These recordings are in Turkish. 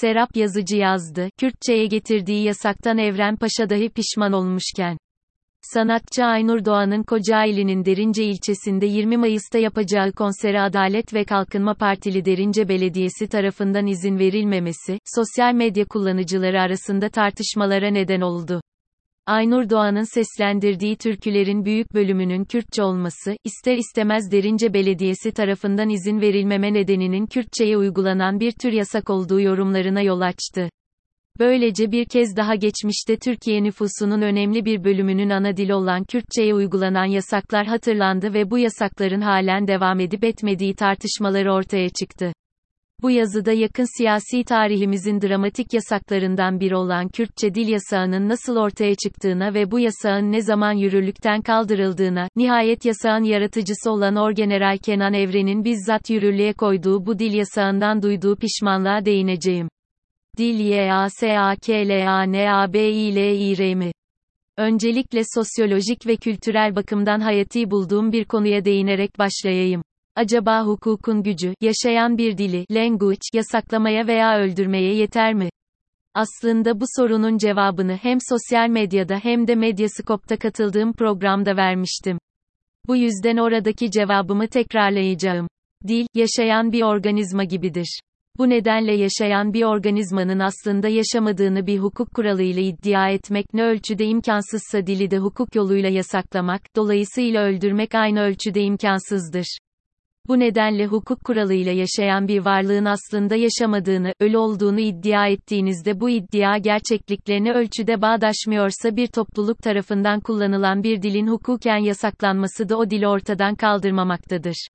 Serap Yazıcı yazdı, Kürtçe'ye getirdiği yasaktan Evren Paşa dahi pişman olmuşken. Sanatçı Aynur Doğan'ın Kocaeli'nin Derince ilçesinde 20 Mayıs'ta yapacağı konsere Adalet ve Kalkınma Partili Derince Belediyesi tarafından izin verilmemesi, sosyal medya kullanıcıları arasında tartışmalara neden oldu. Aynur Doğan'ın seslendirdiği türkülerin büyük bölümünün Kürtçe olması, ister istemez Derince Belediyesi tarafından izin verilmeme nedeninin Kürtçeye uygulanan bir tür yasak olduğu yorumlarına yol açtı. Böylece bir kez daha geçmişte Türkiye nüfusunun önemli bir bölümünün ana dili olan Kürtçeye uygulanan yasaklar hatırlandı ve bu yasakların halen devam edip etmediği tartışmaları ortaya çıktı. Bu yazıda yakın siyasi tarihimizin dramatik yasaklarından biri olan Kürtçe dil yasağının nasıl ortaya çıktığına ve bu yasağın ne zaman yürürlükten kaldırıldığına, nihayet yasağın yaratıcısı olan Orgeneral Kenan Evren'in bizzat yürürlüğe koyduğu bu dil yasağından duyduğu pişmanlığa değineceğim. Dil y a s a k l a n a b i l i r mi? Öncelikle sosyolojik ve kültürel bakımdan hayati bulduğum bir konuya değinerek başlayayım. Acaba hukukun gücü, yaşayan bir dili, language, yasaklamaya veya öldürmeye yeter mi? Aslında bu sorunun cevabını hem sosyal medyada hem de Medyascope'da katıldığım programda vermiştim. Bu yüzden oradaki cevabımı tekrarlayacağım. Dil, yaşayan bir organizma gibidir. Bu nedenle yaşayan bir organizmanın aslında yaşamadığını bir hukuk kuralıyla iddia etmek ne ölçüde imkansızsa dili de hukuk yoluyla yasaklamak, dolayısıyla öldürmek aynı ölçüde imkansızdır. Bu nedenle hukuk kuralıyla yaşayan bir varlığın aslında yaşamadığını, ölü olduğunu iddia ettiğinizde bu iddia gerçeklikle ne ölçüde bağdaşmıyorsa bir topluluk tarafından kullanılan bir dilin hukuken yasaklanması da o dili ortadan kaldırmamaktadır.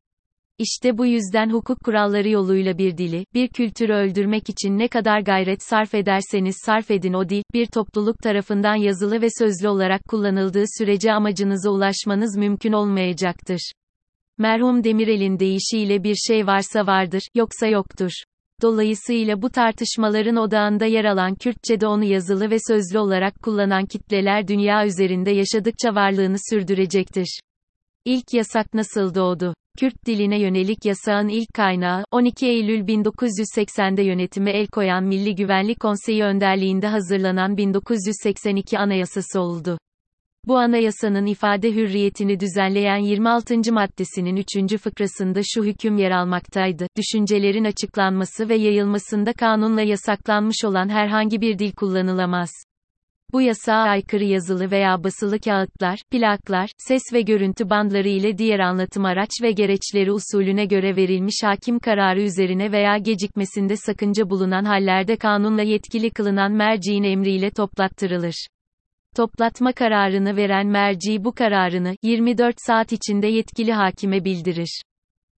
İşte bu yüzden hukuk kuralları yoluyla bir dili, bir kültürü öldürmek için ne kadar gayret sarf ederseniz sarf edin o dil, bir topluluk tarafından yazılı ve sözlü olarak kullanıldığı sürece amacınıza ulaşmanız mümkün olmayacaktır. Merhum Demirel'in deyişiyle bir şey varsa vardır, yoksa yoktur. Dolayısıyla bu tartışmaların odağında yer alan Kürtçe'de onu yazılı ve sözlü olarak kullanan kitleler dünya üzerinde yaşadıkça varlığını sürdürecektir. İlk yasak nasıl doğdu? Kürt diline yönelik yasağın ilk kaynağı, 12 Eylül 1980'de yönetime el koyan Milli Güvenlik Konseyi önderliğinde hazırlanan 1982 Anayasası oldu. Bu anayasanın ifade hürriyetini düzenleyen 26. maddesinin 3. fıkrasında şu hüküm yer almaktaydı. Düşüncelerin açıklanması ve yayılmasında kanunla yasaklanmış olan herhangi bir dil kullanılamaz. Bu yasağa aykırı yazılı veya basılı kağıtlar, plaklar, ses ve görüntü bandları ile diğer anlatım araç ve gereçleri usulüne göre verilmiş hakim kararı üzerine veya gecikmesinde sakınca bulunan hallerde kanunla yetkili kılınan merciğin emriyle toplattırılır. Toplatma kararını veren merci bu kararını 24 saat içinde yetkili hakime bildirir.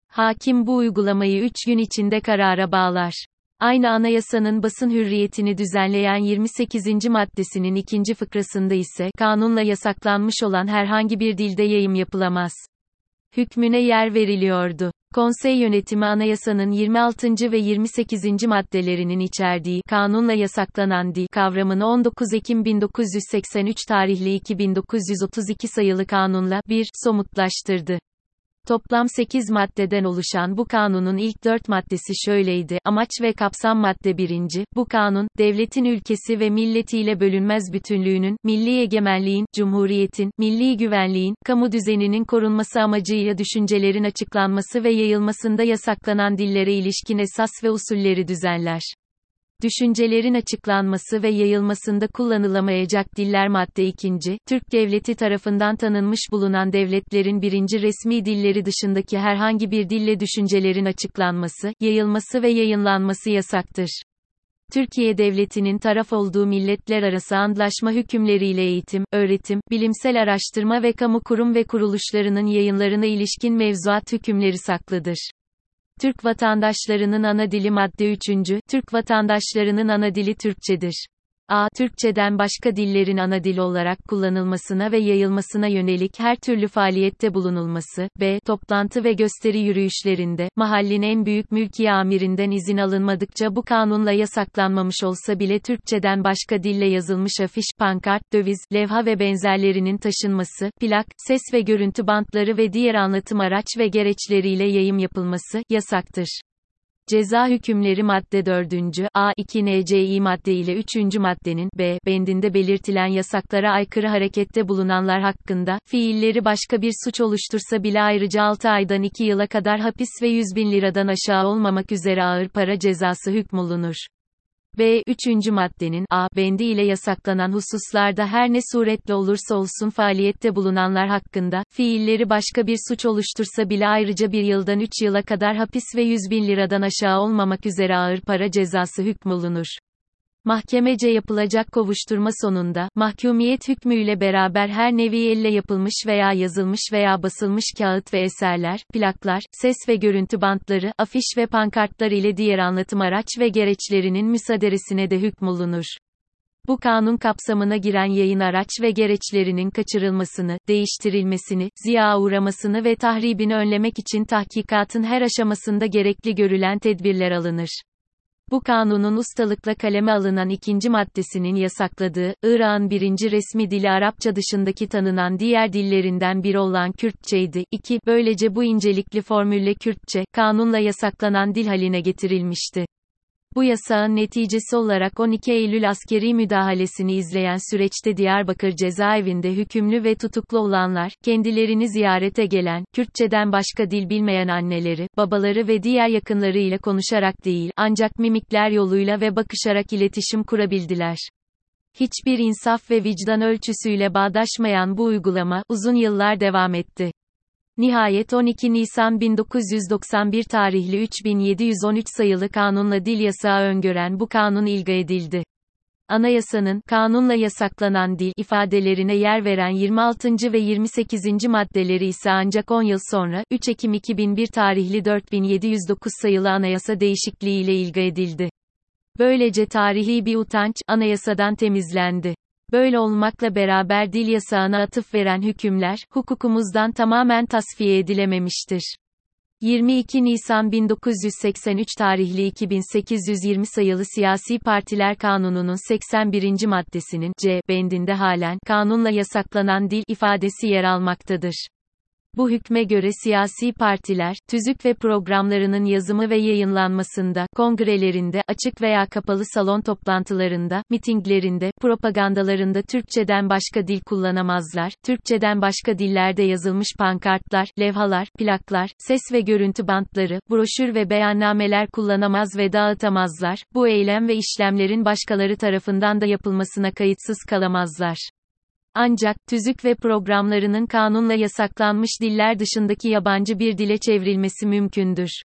Hakim bu uygulamayı 3 gün içinde karara bağlar. Aynı anayasanın basın hürriyetini düzenleyen 28. maddesinin ikinci fıkrasında ise, kanunla yasaklanmış olan herhangi bir dilde yayım yapılamaz. Hükmüne yer veriliyordu. Konsey yönetimi anayasanın 26. ve 28. maddelerinin içerdiği kanunla yasaklanan dil kavramını 19 Ekim 1983 tarihli 2932 sayılı kanunla bir somutlaştırdı. Toplam 8 maddeden oluşan bu kanunun ilk 4 maddesi şöyleydi. Amaç ve kapsam madde 1. Bu kanun, devletin ülkesi ve milletiyle bölünmez bütünlüğünün, milli egemenliğin, cumhuriyetin, milli güvenliğin, kamu düzeninin korunması amacıyla düşüncelerin açıklanması ve yayılmasında yasaklanan dillere ilişkin esas ve usulleri düzenler. Düşüncelerin açıklanması ve yayılmasında kullanılamayacak diller madde 2. Türk devleti tarafından tanınmış bulunan devletlerin birinci resmi dilleri dışındaki herhangi bir dille düşüncelerin açıklanması, yayılması ve yayınlanması yasaktır. Türkiye Devleti'nin taraf olduğu milletler arası antlaşma hükümleriyle eğitim, öğretim, bilimsel araştırma ve kamu kurum ve kuruluşlarının yayınlarına ilişkin mevzuat hükümleri saklıdır. Türk vatandaşlarının ana dili madde 3. Türk vatandaşlarının ana dili Türkçedir. A. Türkçeden başka dillerin ana dil olarak kullanılmasına ve yayılmasına yönelik her türlü faaliyette bulunulması. B. Toplantı ve gösteri yürüyüşlerinde, mahallin en büyük mülki amirinden izin alınmadıkça bu kanunla yasaklanmamış olsa bile Türkçeden başka dille yazılmış afiş, pankart, döviz, levha ve benzerlerinin taşınması, plak, ses ve görüntü bantları ve diğer anlatım araç ve gereçleriyle yayım yapılması, yasaktır. Ceza hükümleri madde 4. A 2 NCİ madde ile 3. maddenin B bendinde belirtilen yasaklara aykırı harekette bulunanlar hakkında fiilleri başka bir suç oluştursa bile ayrıca 6 aydan 2 yıla kadar hapis ve 100 bin liradan aşağı olmamak üzere ağır para cezası hükmolunur. B. 3. maddenin A. bendi ile yasaklanan hususlarda her ne suretle olursa olsun faaliyette bulunanlar hakkında, fiilleri başka bir suç oluştursa bile ayrıca bir yıldan 3 yıla kadar hapis ve 100 bin liradan aşağı olmamak üzere ağır para cezası hükmolunur. Mahkemece yapılacak kovuşturma sonunda, mahkumiyet hükmüyle beraber her nevi elle yapılmış veya yazılmış veya basılmış kağıt ve eserler, plaklar, ses ve görüntü bantları, afiş ve pankartlar ile diğer anlatım araç ve gereçlerinin müsaaderesine de hükmolunur. Bu kanun kapsamına giren yayın araç ve gereçlerinin kaçırılmasını, değiştirilmesini, ziya uğramasını ve tahribini önlemek için tahkikatın her aşamasında gerekli görülen tedbirler alınır. Bu kanunun ustalıkla kaleme alınan ikinci maddesinin yasakladığı, Irak'ın birinci resmi dili Arapça dışındaki tanınan diğer dillerinden biri olan Kürtçeydi. 2. Böylece bu incelikli formülle Kürtçe, kanunla yasaklanan dil haline getirilmişti. Bu yasağın neticesi olarak 12 Eylül askeri müdahalesini izleyen süreçte Diyarbakır cezaevinde hükümlü ve tutuklu olanlar, kendilerini ziyarete gelen, Kürtçeden başka dil bilmeyen anneleri, babaları ve diğer yakınlarıyla konuşarak değil, ancak mimikler yoluyla ve bakışarak iletişim kurabildiler. Hiçbir insaf ve vicdan ölçüsüyle bağdaşmayan bu uygulama, uzun yıllar devam etti. Nihayet 12 Nisan 1991 tarihli 3713 sayılı kanunla dil yasağı öngören bu kanun ilga edildi. Anayasanın, kanunla yasaklanan dil, ifadelerine yer veren 26. ve 28. maddeleri ise ancak 10 yıl sonra, 3 Ekim 2001 tarihli 4709 sayılı anayasa değişikliği ile ilga edildi. Böylece tarihi bir utanç, anayasadan temizlendi. Böyle olmakla beraber dil yasağına atıf veren hükümler, hukukumuzdan tamamen tasfiye edilememiştir. 22 Nisan 1983 tarihli 2820 sayılı Siyasi Partiler Kanunu'nun 81. maddesinin C bendinde halen kanunla yasaklanan dil ifadesi yer almaktadır. Bu hükme göre siyasi partiler, tüzük ve programlarının yazımı ve yayınlanmasında, kongrelerinde, açık veya kapalı salon toplantılarında, mitinglerinde, propagandalarında Türkçeden başka dil kullanamazlar, Türkçeden başka dillerde yazılmış pankartlar, levhalar, plaklar, ses ve görüntü bantları, broşür ve beyannameler kullanamaz ve dağıtamazlar, bu eylem ve işlemlerin başkaları tarafından da yapılmasına kayıtsız kalamazlar. Ancak, tüzük ve programlarının kanunla yasaklanmış diller dışındaki yabancı bir dile çevrilmesi mümkündür.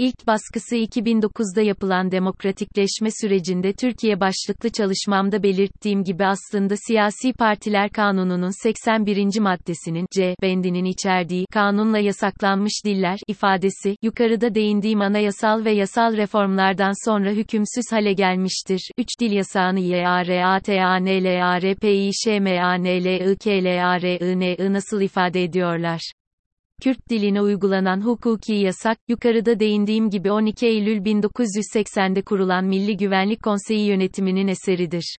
İlk baskısı 2009'da yapılan demokratikleşme sürecinde Türkiye başlıklı çalışmamda belirttiğim gibi aslında siyasi partiler kanununun 81. maddesinin C bendinin içerdiği kanunla yasaklanmış diller ifadesi yukarıda değindiğim anayasal ve yasal reformlardan sonra hükümsüz hale gelmiştir. 3 dil yasağını YARATANLARPİŞMANLIKLARIN nasıl ifade ediyorlar? Kürt diline uygulanan hukuki yasak, yukarıda değindiğim gibi 12 Eylül 1980'de kurulan Milli Güvenlik Konseyi yönetiminin eseridir.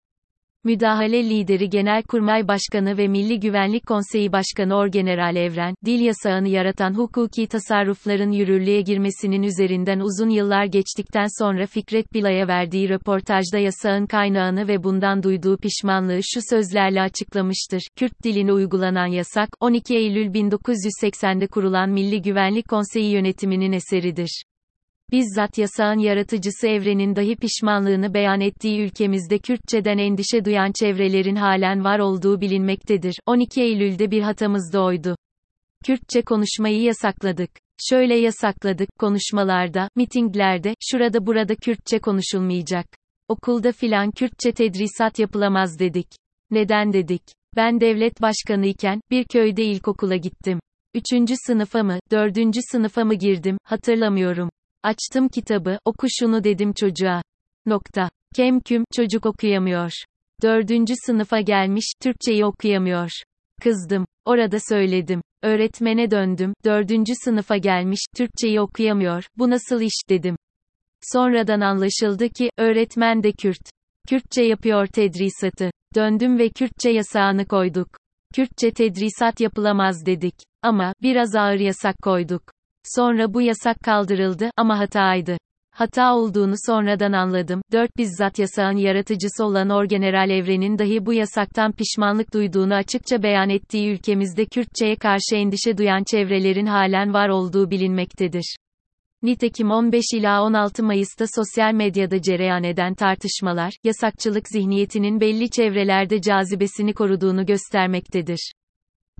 Müdahale lideri Genelkurmay Başkanı ve Milli Güvenlik Konseyi Başkanı Orgeneral Evren, dil yasağını yaratan hukuki tasarrufların yürürlüğe girmesinin üzerinden uzun yıllar geçtikten sonra Fikret Bilay'a verdiği röportajda yasağın kaynağını ve bundan duyduğu pişmanlığı şu sözlerle açıklamıştır. Kürt diline uygulanan yasak, 12 Eylül 1980'de kurulan Milli Güvenlik Konseyi yönetiminin eseridir bizzat yasağın yaratıcısı evrenin dahi pişmanlığını beyan ettiği ülkemizde Kürtçeden endişe duyan çevrelerin halen var olduğu bilinmektedir. 12 Eylül'de bir hatamız da oydu. Kürtçe konuşmayı yasakladık. Şöyle yasakladık, konuşmalarda, mitinglerde, şurada burada Kürtçe konuşulmayacak. Okulda filan Kürtçe tedrisat yapılamaz dedik. Neden dedik? Ben devlet başkanı iken, bir köyde ilkokula gittim. Üçüncü sınıfa mı, dördüncü sınıfa mı girdim, hatırlamıyorum. Açtım kitabı, oku şunu dedim çocuğa. Nokta. Kemküm, çocuk okuyamıyor. Dördüncü sınıfa gelmiş, Türkçeyi okuyamıyor. Kızdım. Orada söyledim. Öğretmene döndüm, dördüncü sınıfa gelmiş, Türkçeyi okuyamıyor, bu nasıl iş dedim. Sonradan anlaşıldı ki, öğretmen de Kürt. Kürtçe yapıyor tedrisatı. Döndüm ve Kürtçe yasağını koyduk. Kürtçe tedrisat yapılamaz dedik. Ama, biraz ağır yasak koyduk. Sonra bu yasak kaldırıldı, ama hataydı. Hata olduğunu sonradan anladım. 4. Bizzat yasağın yaratıcısı olan Orgeneral Evren'in dahi bu yasaktan pişmanlık duyduğunu açıkça beyan ettiği ülkemizde Kürtçeye karşı endişe duyan çevrelerin halen var olduğu bilinmektedir. Nitekim 15 ila 16 Mayıs'ta sosyal medyada cereyan eden tartışmalar, yasakçılık zihniyetinin belli çevrelerde cazibesini koruduğunu göstermektedir.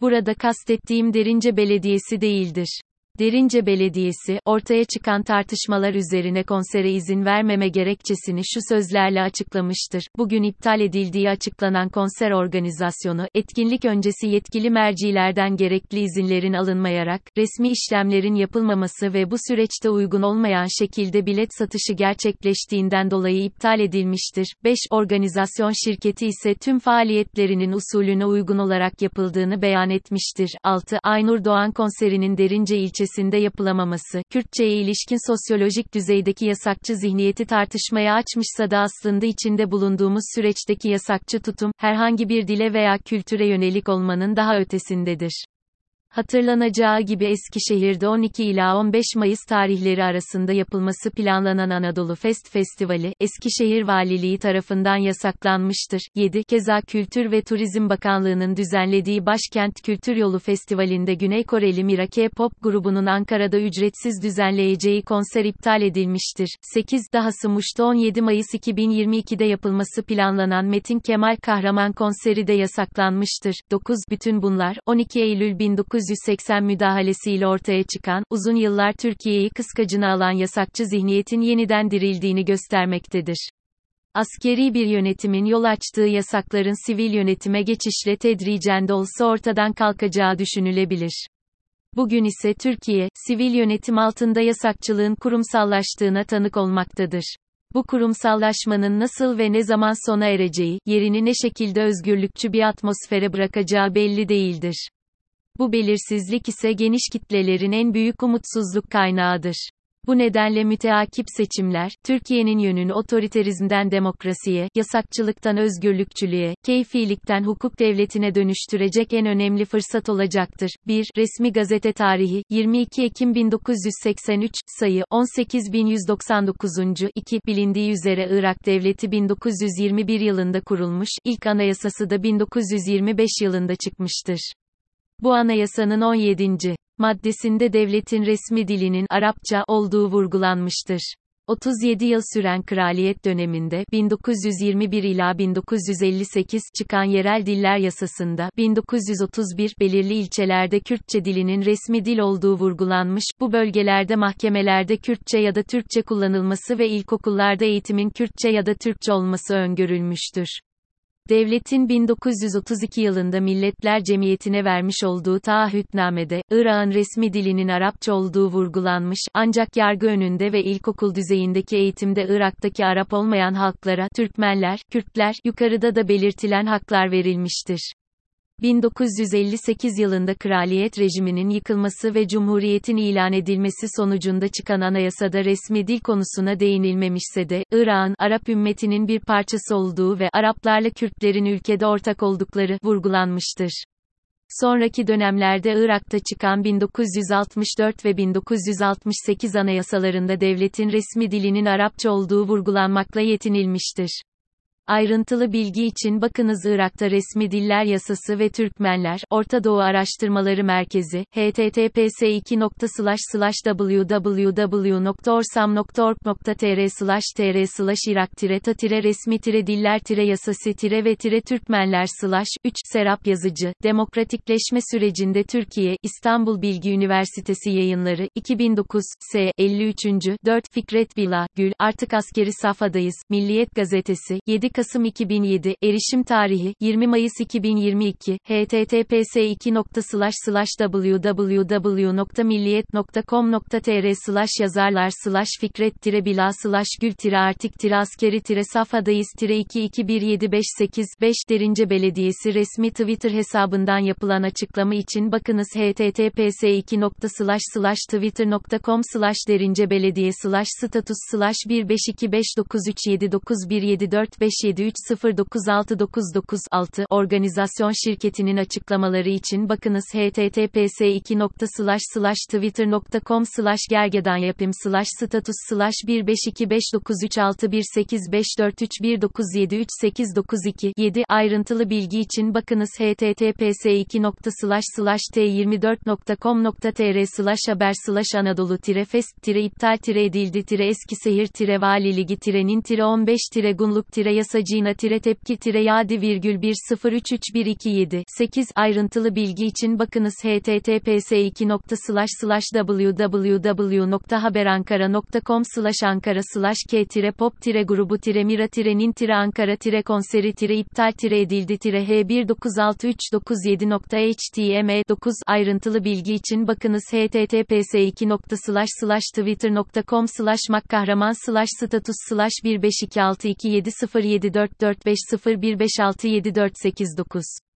Burada kastettiğim Derince Belediyesi değildir. Derince Belediyesi, ortaya çıkan tartışmalar üzerine konsere izin vermeme gerekçesini şu sözlerle açıklamıştır. Bugün iptal edildiği açıklanan konser organizasyonu, etkinlik öncesi yetkili mercilerden gerekli izinlerin alınmayarak, resmi işlemlerin yapılmaması ve bu süreçte uygun olmayan şekilde bilet satışı gerçekleştiğinden dolayı iptal edilmiştir. 5. Organizasyon şirketi ise tüm faaliyetlerinin usulüne uygun olarak yapıldığını beyan etmiştir. 6. Aynur Doğan konserinin Derince ilçesi ilçesinde yapılamaması, Kürtçeye ilişkin sosyolojik düzeydeki yasakçı zihniyeti tartışmaya açmışsa da aslında içinde bulunduğumuz süreçteki yasakçı tutum, herhangi bir dile veya kültüre yönelik olmanın daha ötesindedir. Hatırlanacağı gibi Eskişehir'de 12 ila 15 Mayıs tarihleri arasında yapılması planlanan Anadolu Fest Festivali, Eskişehir Valiliği tarafından yasaklanmıştır. 7. Keza Kültür ve Turizm Bakanlığı'nın düzenlediği Başkent Kültür Yolu Festivali'nde Güney Koreli Mira K-pop grubunun Ankara'da ücretsiz düzenleyeceği konser iptal edilmiştir. 8. Dahası Muş'ta 17 Mayıs 2022'de yapılması planlanan Metin Kemal Kahraman konseri de yasaklanmıştır. 9. Bütün bunlar, 12 Eylül 19 1980 müdahalesiyle ortaya çıkan, uzun yıllar Türkiye'yi kıskacına alan yasakçı zihniyetin yeniden dirildiğini göstermektedir. Askeri bir yönetimin yol açtığı yasakların sivil yönetime geçişle tedricen de olsa ortadan kalkacağı düşünülebilir. Bugün ise Türkiye, sivil yönetim altında yasakçılığın kurumsallaştığına tanık olmaktadır. Bu kurumsallaşmanın nasıl ve ne zaman sona ereceği, yerini ne şekilde özgürlükçü bir atmosfere bırakacağı belli değildir. Bu belirsizlik ise geniş kitlelerin en büyük umutsuzluk kaynağıdır. Bu nedenle müteakip seçimler, Türkiye'nin yönünü otoriterizmden demokrasiye, yasakçılıktan özgürlükçülüğe, keyfilikten hukuk devletine dönüştürecek en önemli fırsat olacaktır. 1. Resmi Gazete Tarihi, 22 Ekim 1983, sayı, 18199. 2. Bilindiği üzere Irak Devleti 1921 yılında kurulmuş, ilk anayasası da 1925 yılında çıkmıştır. Bu anayasanın 17. maddesinde devletin resmi dilinin Arapça olduğu vurgulanmıştır. 37 yıl süren kraliyet döneminde 1921 ila 1958 çıkan yerel diller yasasında 1931 belirli ilçelerde Kürtçe dilinin resmi dil olduğu vurgulanmış. Bu bölgelerde mahkemelerde Kürtçe ya da Türkçe kullanılması ve ilkokullarda eğitimin Kürtçe ya da Türkçe olması öngörülmüştür. Devletin 1932 yılında Milletler Cemiyeti'ne vermiş olduğu taahhütnamede, Irak'ın resmi dilinin Arapça olduğu vurgulanmış, ancak yargı önünde ve ilkokul düzeyindeki eğitimde Irak'taki Arap olmayan halklara, Türkmenler, Kürtler, yukarıda da belirtilen haklar verilmiştir. 1958 yılında kraliyet rejiminin yıkılması ve cumhuriyetin ilan edilmesi sonucunda çıkan anayasada resmi dil konusuna değinilmemişse de, Irak'ın Arap ümmetinin bir parçası olduğu ve Araplarla Kürtlerin ülkede ortak oldukları vurgulanmıştır. Sonraki dönemlerde Irak'ta çıkan 1964 ve 1968 anayasalarında devletin resmi dilinin Arapça olduğu vurgulanmakla yetinilmiştir. Ayrıntılı bilgi için bakınız Irak'ta Resmi Diller Yasası ve Türkmenler, Orta Doğu Araştırmaları Merkezi, https www.orsam.org.tr tr irak ta resmi diller yasası ve Türkmenler 3 Serap Yazıcı, Demokratikleşme Sürecinde Türkiye, İstanbul Bilgi Üniversitesi Yayınları, 2009, S. 53. 4 Fikret Bila, Gül, Artık Askeri Safhadayız, Milliyet Gazetesi, 7 Kasım 2007, erişim tarihi, 20 Mayıs 2022, https www.milliyet.com.tr yazarlar fikret bila gül artik askeri safhadayız 2 21758 5 Derince Belediyesi resmi Twitter hesabından yapılan açıklama için bakınız https twitter.com derince belediye status 15259379179174 157309699 organizasyon şirketinin açıklamaları için bakınız https twitter.com gergedan yapım status 1525936185431973892 7 ayrıntılı bilgi için bakınız https t24.com.tr haber anadolu fest iptal edildi eskisehir valiligi nin 15 gunluk yasacina tepki yadi virgül 10333127 8 ayrıntılı bilgi için bakınız https www.haberankara.com ankara k pop grubu mira nin ankara konseri iptal edildi h1963997.htm 9 ayrıntılı bilgi için bakınız https twitter.com makkahraman status 1526270744501567489